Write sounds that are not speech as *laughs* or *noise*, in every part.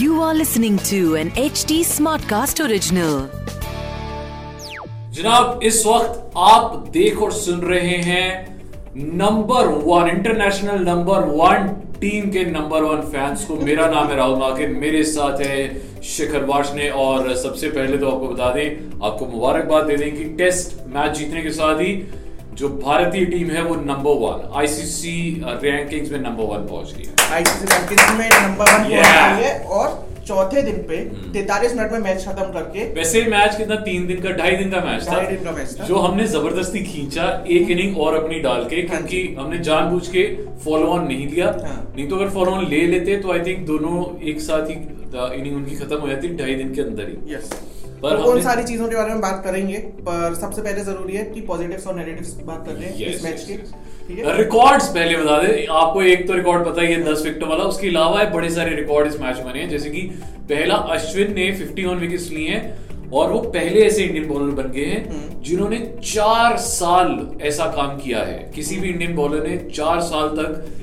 You are listening to an HD Smartcast original. जनाब, इस वक्त आप देख और सुन रहे हैं number one international number one team के नंबर वन फैंस को मेरा नाम है राहुल माकिन, मेरे साथ है शिखर वाशने और सबसे पहले तो आपको बता दें, आपको मुबारकबाद दे दें कि टेस्ट मैच जीतने के साथ ही जो भारतीय टीम है वो नंबर वन आईसीसी रैंकिंग्स में नंबर वन पहुँच गई है। आईसीसी रैंकिंग्स में नंबर वन Yeah. पहुँच गई है और चौथे दिन पे तैतालीस मिनट में मैच खत्म करके वैसे मैच कितना? तीन दिन का ढाई दिन का मैच था। दिन का मैच था। जो हमने ज़बरदस्ती खींचा एक इनिंग और अपनी डाल के क्योंकि हमने जानबूझ के फॉलो ऑन नहीं लिया। हाँ। नहीं तो अगर फॉलो ऑन ले लेते तो आई थिंक दोनों एक साथ ही इनिंग उनकी खत्म हो जाती ढाई दिन के अंदर ही। यस पर तो उन सारी चीज़ों के बारे में बात करेंगे पर सबसे पहले ज़रूरी है कि पॉजिटिव्स और नेगेटिव्स बात कर रहे हैं Yes, इस मैच yes, के। ठीक है? रिकॉर्ड्स पहले बता दे आपको एक तो रिकॉर्ड पता ही है दस विकेट वाला। उसके अलावा बड़े सारे रिकॉर्ड इस मैच में बने हैं। जैसे कि पहला अश्विन ने 51 विकेट्स लिए हैं और वो पहले ऐसे इंडियन बॉलर बन गए हम्म। हैं जिन्होंने चार साल ऐसा काम किया है। किसी भी इंडियन बॉलर ने चार साल तक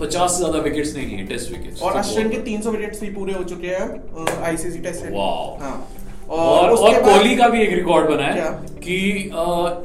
पचास से ज़्यादा विकेट्स नहीं लिए टेस्ट विकेट्स और अश्विन के 300 विकेट्स भी पूरे हो चुके हैं आईसीसी टेस्ट हाँ। और और कोहली का भी एक रिकॉर्ड बना है क्या? कि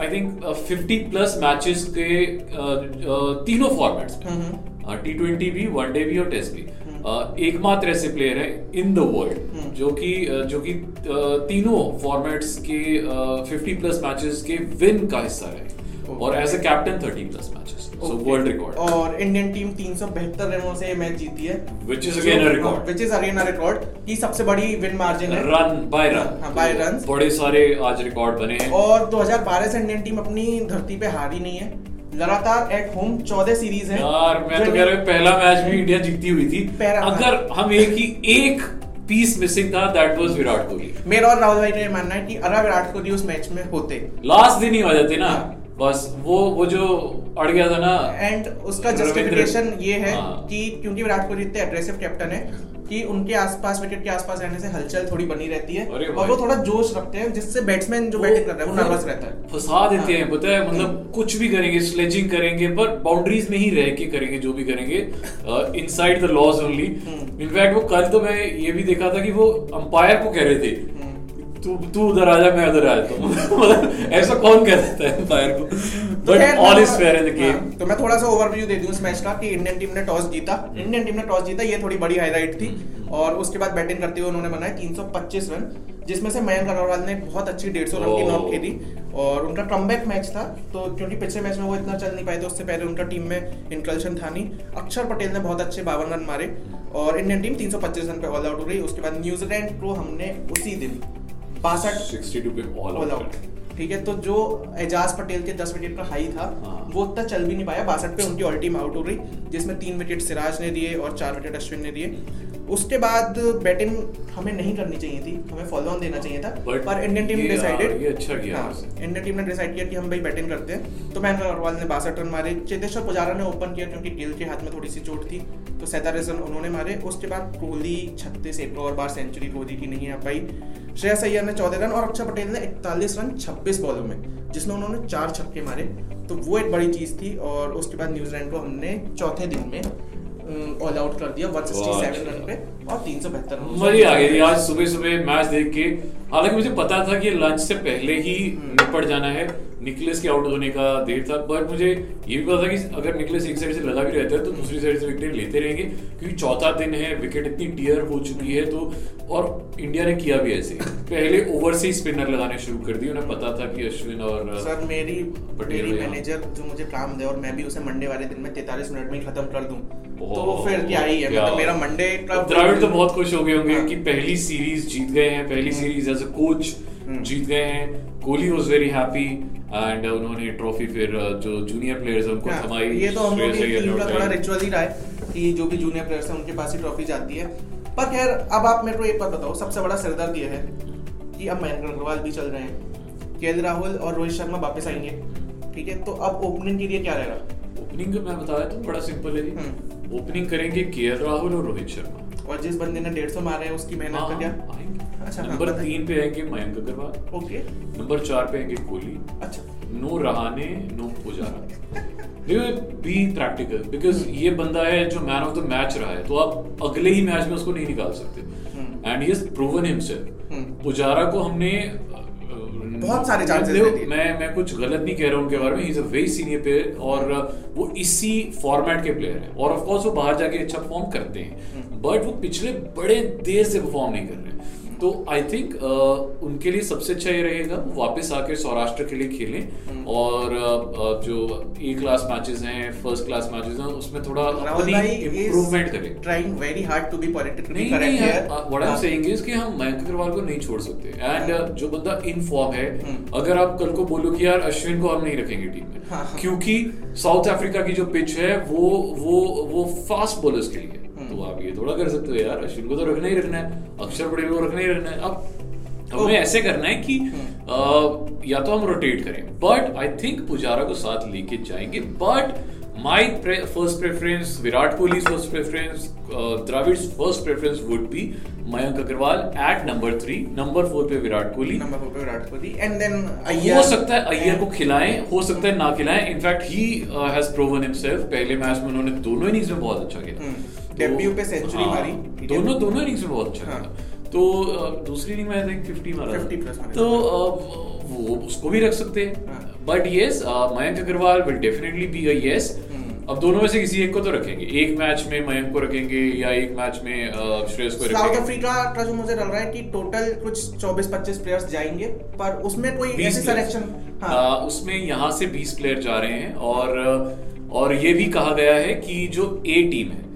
आई थिंक 50 प्लस मैचेस के uh, uh, तीनों फॉर्मेट्स टी ट्वेंटी भी वनडे भी और टेस्ट भी। हम्म। uh, एकमात्र ऐसे प्लेयर है इन द वर्ल्ड जो कि uh, जो कि uh, तीनों फॉर्मेट्स के फिफ्टी प्लस मैचेस के विन का हिस्सा रहे। और as a captain thirty plus matches so world record और इंडियन टीम 372 रनों से मैच जीती है। Which is again a record. Which is again a record की सबसे बड़ी विन मार्जिन है। रन बाय रन हाँ, by runs. बड़े सारे आज रिकॉर्ड बने हैं। और 2012 से इंडियन टीम अपनी धरती पे हारी नहीं है। लगातार एट होम 14 सीरीज़ है। यार मैं तो कह रहा हूँ पहला मैच भी इंडिया जीती हुई थी। अगर हम एक ही एक पीस मिसिंग था दैट वाज विराट कोहली मेरा और राहुल भाई का ये मानना है कि अगर विराट कोहली उस मैच में होते। लास्ट दिन ही आ जाते ना। हाँ। बस वो वो जो अड़ गया था ना एंड उसका जस्टिफिकेशन ये है हाँ। कि क्योंकि विराट कोहली इतने एग्रेसिव कैप्टन है कि उनके आसपास विकेट के आसपास रहने से हलचल थोड़ी बनी रहती है और वो थोड़ा जोश रखते हैं जिससे बैट्समैन जो बैटिंग कर रहा है वो नर्वस रहता है फंसा देते हैं हाँ। पता है मतलब कुछ भी करेंगे स्लेजिंग करेंगे पर बाउंड्रीज में ही रह के करेंगे जो भी करेंगे inside the lodge only hmm. In fact वो कल तो मैं ये भी देखा था कि वो अंपायर को कह रहे थे हम्म। तू तू उधर आ जा मैं उधर आ जाता हूँ। *laughs* मतलब ऐसा कौन कह देता है अंपायर को? तो but all is fair in the game तो मैं थोड़ा सा ओवरव्यू दे दूँ इस मैच का कि इंडियन टीम ने टॉस जीता। इंडियन टीम ने टॉस जीता ये थोड़ी बड़ी हाईलाइट थी। और उसके बाद बैटिंग करते हुए उन्होंने बनाए 325 रन जिसमें से मयंक अग्रवाल ने बहुत अच्छी 150 रन की। नॉक खेली। और उनका कमबैक मैच था तो क्योंकि पिछले मैच में वो इतना चल नहीं पाए थे उससे पहले उनका टीम में इंकल्शन था नहीं। अक्षर पटेल ने बहुत अच्छे बावन रन मारे। और इंडियन टीम 325 रन पे ऑल आउट हो गई। उसके बाद न्यूजीलैंड को हमने उसी दिन बासठ 62 पे ऑल आउट ठीक है तो जो एजाज पटेल के 10 विकेट का हाई था हाँ। वो उतना चल भी नहीं पाया। बासठ पे उनकी ऑल टीम आउट हो गई जिसमें तीन विकेट सिराज ने दिए और चार विकेट अश्विन ने दिए। उसके बाद बैटिंग हमें नहीं करनी चाहिए थी हमें फॉलो ऑन देना चाहिए था। But पर इंडियन टीम डिसाइडेड ये अच्छा किया वैसे। इंडियन टीम ने डिसाइड किया कि हम भाई बैटिंग करते हैं। तो मयंक अग्रवाल ने बासठ रन मारे। चेतेश्वर पुजारा ने ओपन किया क्योंकि गिल के हाथ में थोड़ी सी चोट थी तो सैंतालीस रन उन्होंने मारे। उसके बाद कोहली छत्तीस एक और बार सेंचुरी कोहली की नहीं आ पाई श्रेयस अय्यर ने चौदह रन और अक्षर पटेल ने इकतालीस रन छब्बीस बॉलों में जिसमें उन्होंने चार छक्के मारे। तो वो एक बड़ी चीज़ थी और उसके बाद न्यूजीलैंड को हमने चौथे दिन में ऑल आउट कर दिया 167 रन पे और 372 रन। मरी आ गई आज सुबह सुबह मैच देख के हालाँकि मुझे पता था कि लंच से पहले ही हम्म। निपट जाना है। निकलेस के आउट होने का देर था पर मुझे ये भी पता था कि अगर निकलेस एक साइड से लगा भी रहता है तो दूसरी साइड से विकेट लेते रहेंगे क्योंकि चौथा दिन है विकेट इतनी टीयर हो चुकी है तो और इंडिया ने किया भी ऐसे पहले ओवर से स्पिनर लगाने शुरू कर दिए उन्हें पता था कि अश्विन और सर मेरी पटेल मैनेजर जो मुझे काम दे और मैं भी उसे मंडे वाले दिन में 43 मिनट में खत्म कर दूँ तो फिर क्या ही है मतलब मेरा मंडे द्रविड़ तो बहुत खुश हो गए होंगे हाँ। कि पहली सीरीज़ जीत गए हैं पहली सीरीज़ एज अ कोच। जीत गए हैं। Kohli was very happy and उन्होंने ट्रॉफी फिर uh, जो जूनियर प्लेयर्स हैं उनको हाँ, थमाई। ये तो हम लोग थोड़ा रिचुअल ही रहा है कि जो भी जूनियर प्लेयर्स हैं उनके पास ही ट्रॉफी जाती है। पर खैर अब आप मेरे को एक बात बताओ सबसे बड़ा सिरदर्द ये है कि अब मयंक अग्रवाल भी चल रहे हैं। के राहुल और रोहित शर्मा वापस आएँगे ठीक है? तो अब ओपनिंग के लिए क्या रहेगा? ओपनिंग मैं बताया तो बड़ा सिंपल है। जी हम्म। ओपनिंग करेंगे के राहुल और रोहित शर्मा। और जिस बंदे ने डेढ़ सौ मारे हैं उसकी मेहनत का क्या? हाँ, आएँगे अच्छा, हाँ, नंबर तीन पे आएँगे मयंक अग्रवाल। ओके। नंबर चार पे आएँगे कोहली। अच्छा। No Rahane no Pujara. Be practical because ये बंदा है जो मैन ऑफ़ द मैच रहा है तो आप अगले ही मैच में उसको नहीं निकाल सकते। And he proven himself hmm. Pujara को हमने बहुत सारे दिए। मैं मैं कुछ गलत नहीं कह रहा हूँ उनके बारे में he is a very senior player और वो इसी फॉर्मेट के प्लेयर है। और ऑफ़ कोर्स वो बाहर जाके अच्छा परफॉर्म करते हैं। हम्म। बट वो पिछले बड़े देर से परफॉर्म नहीं कर रहे तो आई थिंक उनके लिए सबसे अच्छा ये रहेगा वो वापस आके सौराष्ट्र के लिए खेलें। हम्म। और uh, जो ए क्लास मैचेस हैं फ़र्स्ट क्लास मैचेस हैं उसमें थोड़ा अपनी भाई इम्प्रूवमेंट करें। Trying very hard to be politically नहीं नहीं what I am saying is कि हम मयंक अग्रवाल को नहीं छोड़ सकते। एंड जो बंदा इन फॉर्म है हम्म। अगर आप कल को बोलो कि यार अश्विन को हम नहीं रखेंगे टीम में हाँ, हाँ। क्योंकि साउथ अफ्रीका की जो पिच है वो वो वो फास्ट बॉलर्स के लिए। हम्म। थोड़ा कर सकते हो यार अश्विन को तो रखना ही रखना है अक्षर पटेल को रखना ही रखना है अब हमें ऐसे करना है कि आ, या तो हम रोटेट करें बट आई थिंक पुजारा को साथ लेके जाएँगे but my first preference Virat Kohli first preference Dravid first preference would be Mayank Agarwal at number three number four पे विराट कोहली नंबर फोर पे विराट कोहली एंड देन हो सकता है अय्यर को खिलाएँ हो सकता है ना खिलाएँ in fact he has proven himself पहले मैच में उन्होंने दोनों इनिंग्स में बहुत अच्छा किया हम्म, पे century हाँ, मारी, दोनों दोनों इनिंग्स में बहुत अच्छा हाँ। तो दूसरी इनिंग में आई थिंक 50 मारा 50 plus तो वो उसको भी रख सकते हैं। But yes Mayank Agarwal will definitely be a yes. अब दोनों में से किसी एक को तो रखेंगे एक मैच में मयंक को रखेंगे या एक मैच में श्रेयस को साउथ अफ्रीका का जो मुझे लग रहा है कि टोटल कुछ 24-25 प्लेयर्स जाएँगे पर उसमें कोई ऐसी। सिलेक्शन आ, उसमें यहाँ से 20 प्लेयर जा रहे हैं और और ये भी कहा गया है कि जो ए टीम है।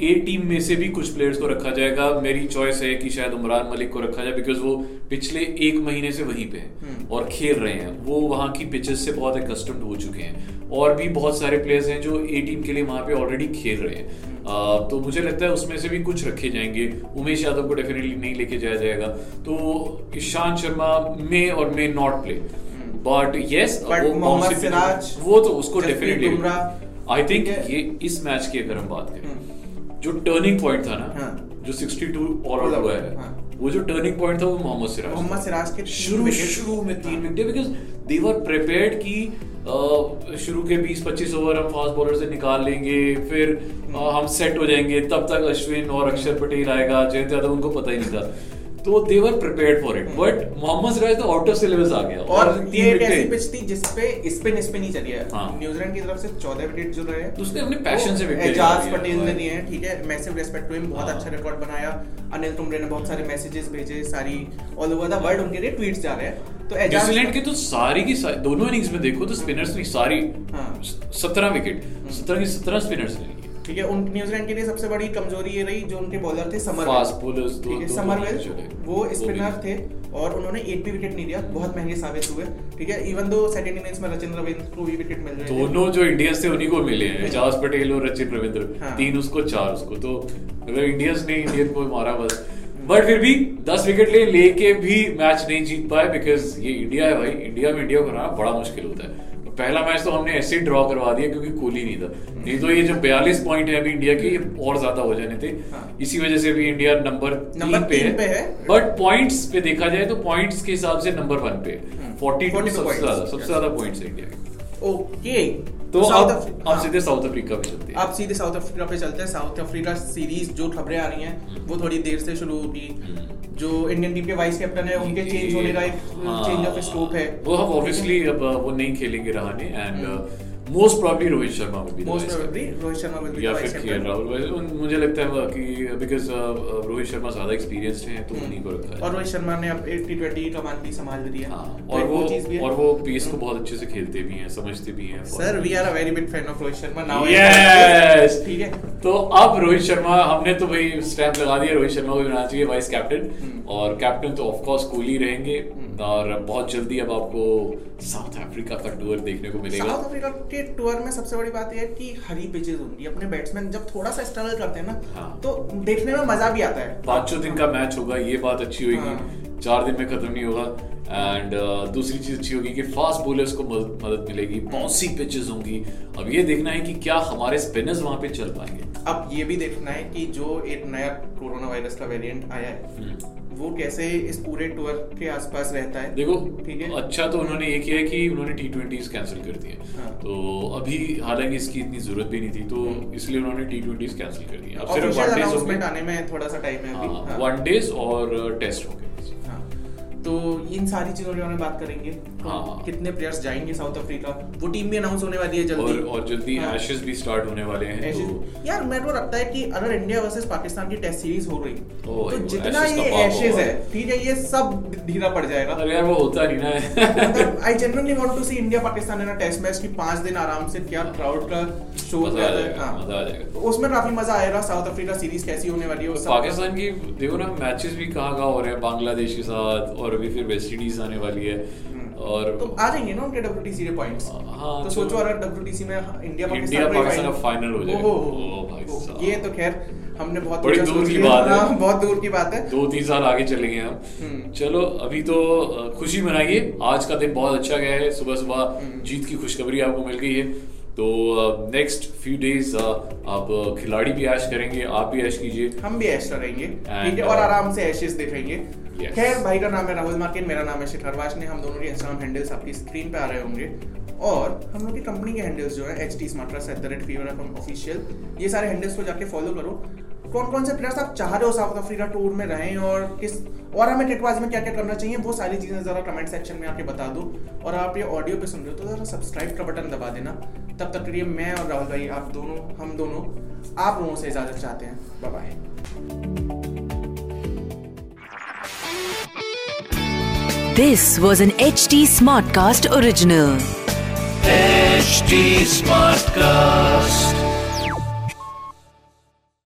ए टीम में से भी कुछ प्लेयर्स को रखा जाएगा। मेरी चॉइस है कि शायद उमरान मलिक को रखा जाए बिकॉज़ वो पिछले एक महीने से वहीं पे हम्म। हैं और खेल रहे हैं। वो वहाँ की पिचेस से बहुत एकस्टम्ड हो चुके हैं। और भी बहुत सारे प्लेयर्स हैं जो ए टीम के लिए वहाँ पे ऑलरेडी खेल रहे हैं। आ, तो मुझे लगता है उसमें से भी कुछ रखे जाएँगे। उमेश यादव को डेफिनेटली नहीं लेके जाया जाएगा। तो ईशांत शर्मा मे और may not play but yes वो तो उसको डेफिनेटली आई थिंक ये इस मैच की अगर हम बात करें। जो टर्निंग पॉइंट था ना हाँ। जो 62 ऑल आउट हुआ है हाँ। वो जो टर्निंग पॉइंट था वो मोहम्मद सिराज मोहम्मद सिराज के शुरू शुरू में तीन wicket because they were prepared कि शुरू के 20-25 ओवर हम फास्ट बॉलर से निकाल लेंगे फिर अ, हम सेट हो जाएँगे तब तक अश्विन और अक्षर पटेल आएगा जयंत यादव उनको पता ही नहीं था। तो they were prepared for it but Mohammed Siraj तो आउट ऑफ़ सिलेबस आ गया। और ये एक ऐसी पिच थी जिसपे स्पिन इस पे नहीं चली है। हाँ। न्यूजीलैंड की तरफ़ से 14 विकेट जो रहे। तो उसने अपने पैशन से विकेट एजाज पटेल ने दिए हैं ठीक है? मैसिव रेस्पेक्ट टू हिम बहुत अच्छा रिकॉर्ड बनाया। अनिल तुमरे ने बहुत सारे मैसेजेस भेजे सारी ऑल ओवर द वर्ल्ड उनके लिए ट्वीट्स जा रहे हैं। तो एजाज न्यूजीलैंड के तो सारी की सारी दोनों इनिंग्स में देखो तो स्पिनर्स ने सारी हाँ। सत्रह विकेट सत्रह की सत्रह स्पिनर्स ने लिए। ठीक है उन न्यूजीलैंड के लिए सबसे बड़ी कमज़ोरी ये रही जो उनके बॉलर थे समर ठीक है समरवेल वो स्पिनर थे और उन्होंने एक भी विकेट नहीं दिया बहुत महँगे साबित हुए। ठीक है इवन दो सेकंड इनिंग्स में रचिन रविंद्र को भी विकेट मिल रहे दोनों जो इंडियंस थे उन्हीं को मिले हैं एजाज पटेल और रचिन रविंद्र। हाँ। तीन उसको चार उसको। तो अगर इंडियंस ने इंडियन को मारा बस। बट फिर भी दस विकेट ले लेके भी मैच नहीं जीत पाए बिकॉज़ ये इंडिया है भाई। इंडिया में इंडिया को हराना बड़ा मुश्किल होता है। पहला मैच तो हमने ऐसे ही ड्रॉ करवा दिया क्योंकि कोहली नहीं था। नहीं तो ये जो बयालीस पॉइंट है अभी इंडिया के ये और ज़्यादा हो जाने थे। हाँ। इसी वजह से अभी इंडिया नंबर नंबर तीन पे है। बट पॉइंट्स पे देखा जाए तो पॉइंट्स के हिसाब से नंबर वन पे फोर्टी 42 सबसे ज़्यादा सबसे ज़्यादा पॉइंट्स है इंडिया के। ओके तो आप, हाँ। सीधे साउथ अफ्रीका पे चलते हैं। आप सीधे साउथ अफ्रीका पे चलते हैं। साउथ अफ्रीका सीरीज़ जो खबरें आ रही हैं वो थोड़ी देर से शुरू होगी। हम्म। जो इंडियन टीम के वाइस कैप्टन है उनके चेंज होने का एक हाँ, चेंज ऑफ़ स्कोप है। वो हम ऑब्वियसली अब वो नहीं खेलेंगे Rahane and most probably Rohit Sharma will be most probably Rohit Sharma will be या फिर के राहुल मुझे लगता है कि बिकॉज़ रोहित शर्मा ज़्यादा एक्सपीरियंस्ड हैं तो उन्हीं को रखा और रोहित शर्मा ने अब टी ट्वेंटी कमान भी संभाल भी दिया। हाँ तो और वो चीज़ भी है। और वो पेस को बहुत अच्छे से खेलते भी हैं समझते भी हैं। Sir we are a very big fan of Rohit Sharma now Yes! ठीक है। तो अब रोहित शर्मा हमने तो भाई स्टैंप लगा दिया रोहित शर्मा को भी बनाना चाहिए वाइस कैप्टन हम्म। और कैप्टन तो ऑफ़ कोर्स कोहली रहेंगे। और बहुत जल्दी अब आपको साउथ अफ्रीका का टूर देखने को मिलेगा। साउथ अफ्रीका के टूर में सबसे बड़ी बात यह है कि हरी पिचेस होंगी। अपने बैट्समैन जब थोड़ा सा स्ट्रगल करते हैं ना हाँ। तो देखने में मज़ा भी आता है। पाँचों दिन का मैच होगा ये बात अच्छी होगी। हाँ। चार दिन में खत्म नहीं होगा। एंड uh, दूसरी चीज़ अच्छी होगी कि फास्ट बॉलर्स को मदद मदद मिलेगी बाउंसी पिचेस होंगी। अब ये देखना है कि क्या हमारे स्पिनर्स वहाँ पे चल पाएँगे। अब ये भी देखना है कि जो एक नया कोरोना वायरस का वेरिएंट आया है हम्म। वो कैसे इस पूरे टूर के आसपास रहता है देखो ठीक है। अच्छा तो उन्होंने ये किया है कि उन्होंने टी ट्वेंटी कैंसिल कर दिए हाँ। तो अभी हालाँकि इसकी इतनी ज़रूरत भी नहीं थी तो इसलिए उन्होंने टी ट्वेंटी कैंसिल कर दिए अब सिर्फ़ वन डेज़ आने में थोड़ा सा टाइम है अभी हाँ, हाँ। वन डेज़ और टेस्ट हो बस। हाँ तो इन सारी चीज़ों के बारे में बात करेंगे। हाँ। कितने प्लेयर्स जाएँगे साउथ अफ्रीका वो टीम भी अनाउंस होने वाली है जल्दी। और और जल्दी हाँ। एशेस भी स्टार्ट होने वाले हैं तो यार मेरे को लगता है कि अगर इंडिया वर्सेस पाकिस्तान की टेस्ट सीरीज़ हो रही तो जितना ये एशेज है ठीक है ये सब धीरा पड़ जाएगा। अरे यार वो होता नहीं ना। I genuinely want to see India Pakistan in a test match की पाँच दिन आराम से क्या क्राउड का शो मज़ा आ जाएगा हाँ। मज़ा आ जाएगा। तो उसमें काफ़ी मज़ा आएगा साउथ अफ्रीका सीरीज़ कैसी होने वाली है पाकिस्तान की देखो ना मैचेस भी कहाँ कहाँ हो रहे हैं बांग्लादेश के साथ और अभी फिर वेस्ट इंडीज आने वाली है। और तो आ जाएँगे ना उनके डब्ल्यूटीसी के पॉइंट्स हाँ, तो तो- सोचो अगर डब्ल्यूटीसी में इंडिया इंडिया पाकिस्तान का फाइनल हो जाए ओ भाई साहब। ये तो खैर हमने बहुत बड़ी दूर की बात है। हाँ, बहुत दूर की बात है। दो तीन साल आगे चलेंगे हम। हम्म। चलो अभी तो खुशी मनाइए। आज का दिन बहुत अच्छा गया है। सुबह सुबह हम्म। जीत की खुशखबरी आपको मिल गई है। तो नेक्स्ट फ्यू डेज़ आप खिलाड़ी भी ऐश करेंगे आप भी ऐश कीजिए। हम भी ऐश करेंगे ठीक है और uh, आराम से ऐशेस देखेंगे। Yes. खैर भाई का नाम है राहुल मार्किन मेरा नाम है शिखर वाशने हम दोनों के इंस्टाग्राम हैंडल्स आपकी स्क्रीन पे आ रहे होंगे। और हम लोग की कंपनी के हैंडल्स जो है H T Smartcast at the rate Fever F official ये सारे हैंडल्स को जाके फॉलो करो। कौन कौन से प्लेयर्स आप चाह रहे हो साउथ अफ्रीका टूर में रहें और किस और हमें टेटबाजी में क्या क्या करना चाहिए वो सारी चीज़ें जरा कमेंट सेक्शन में आके बता दो और आप ये ऑडियो पे सुन रहे हो तो जरा सब्सक्राइब का बटन दबा देना तब तक के लिए मैं और राहुल भाई आप दोनों हम दोनों आप लोगों से इजाज़त चाहते हैं bye bye This was an HT Smartcast original. Smart Smartcast.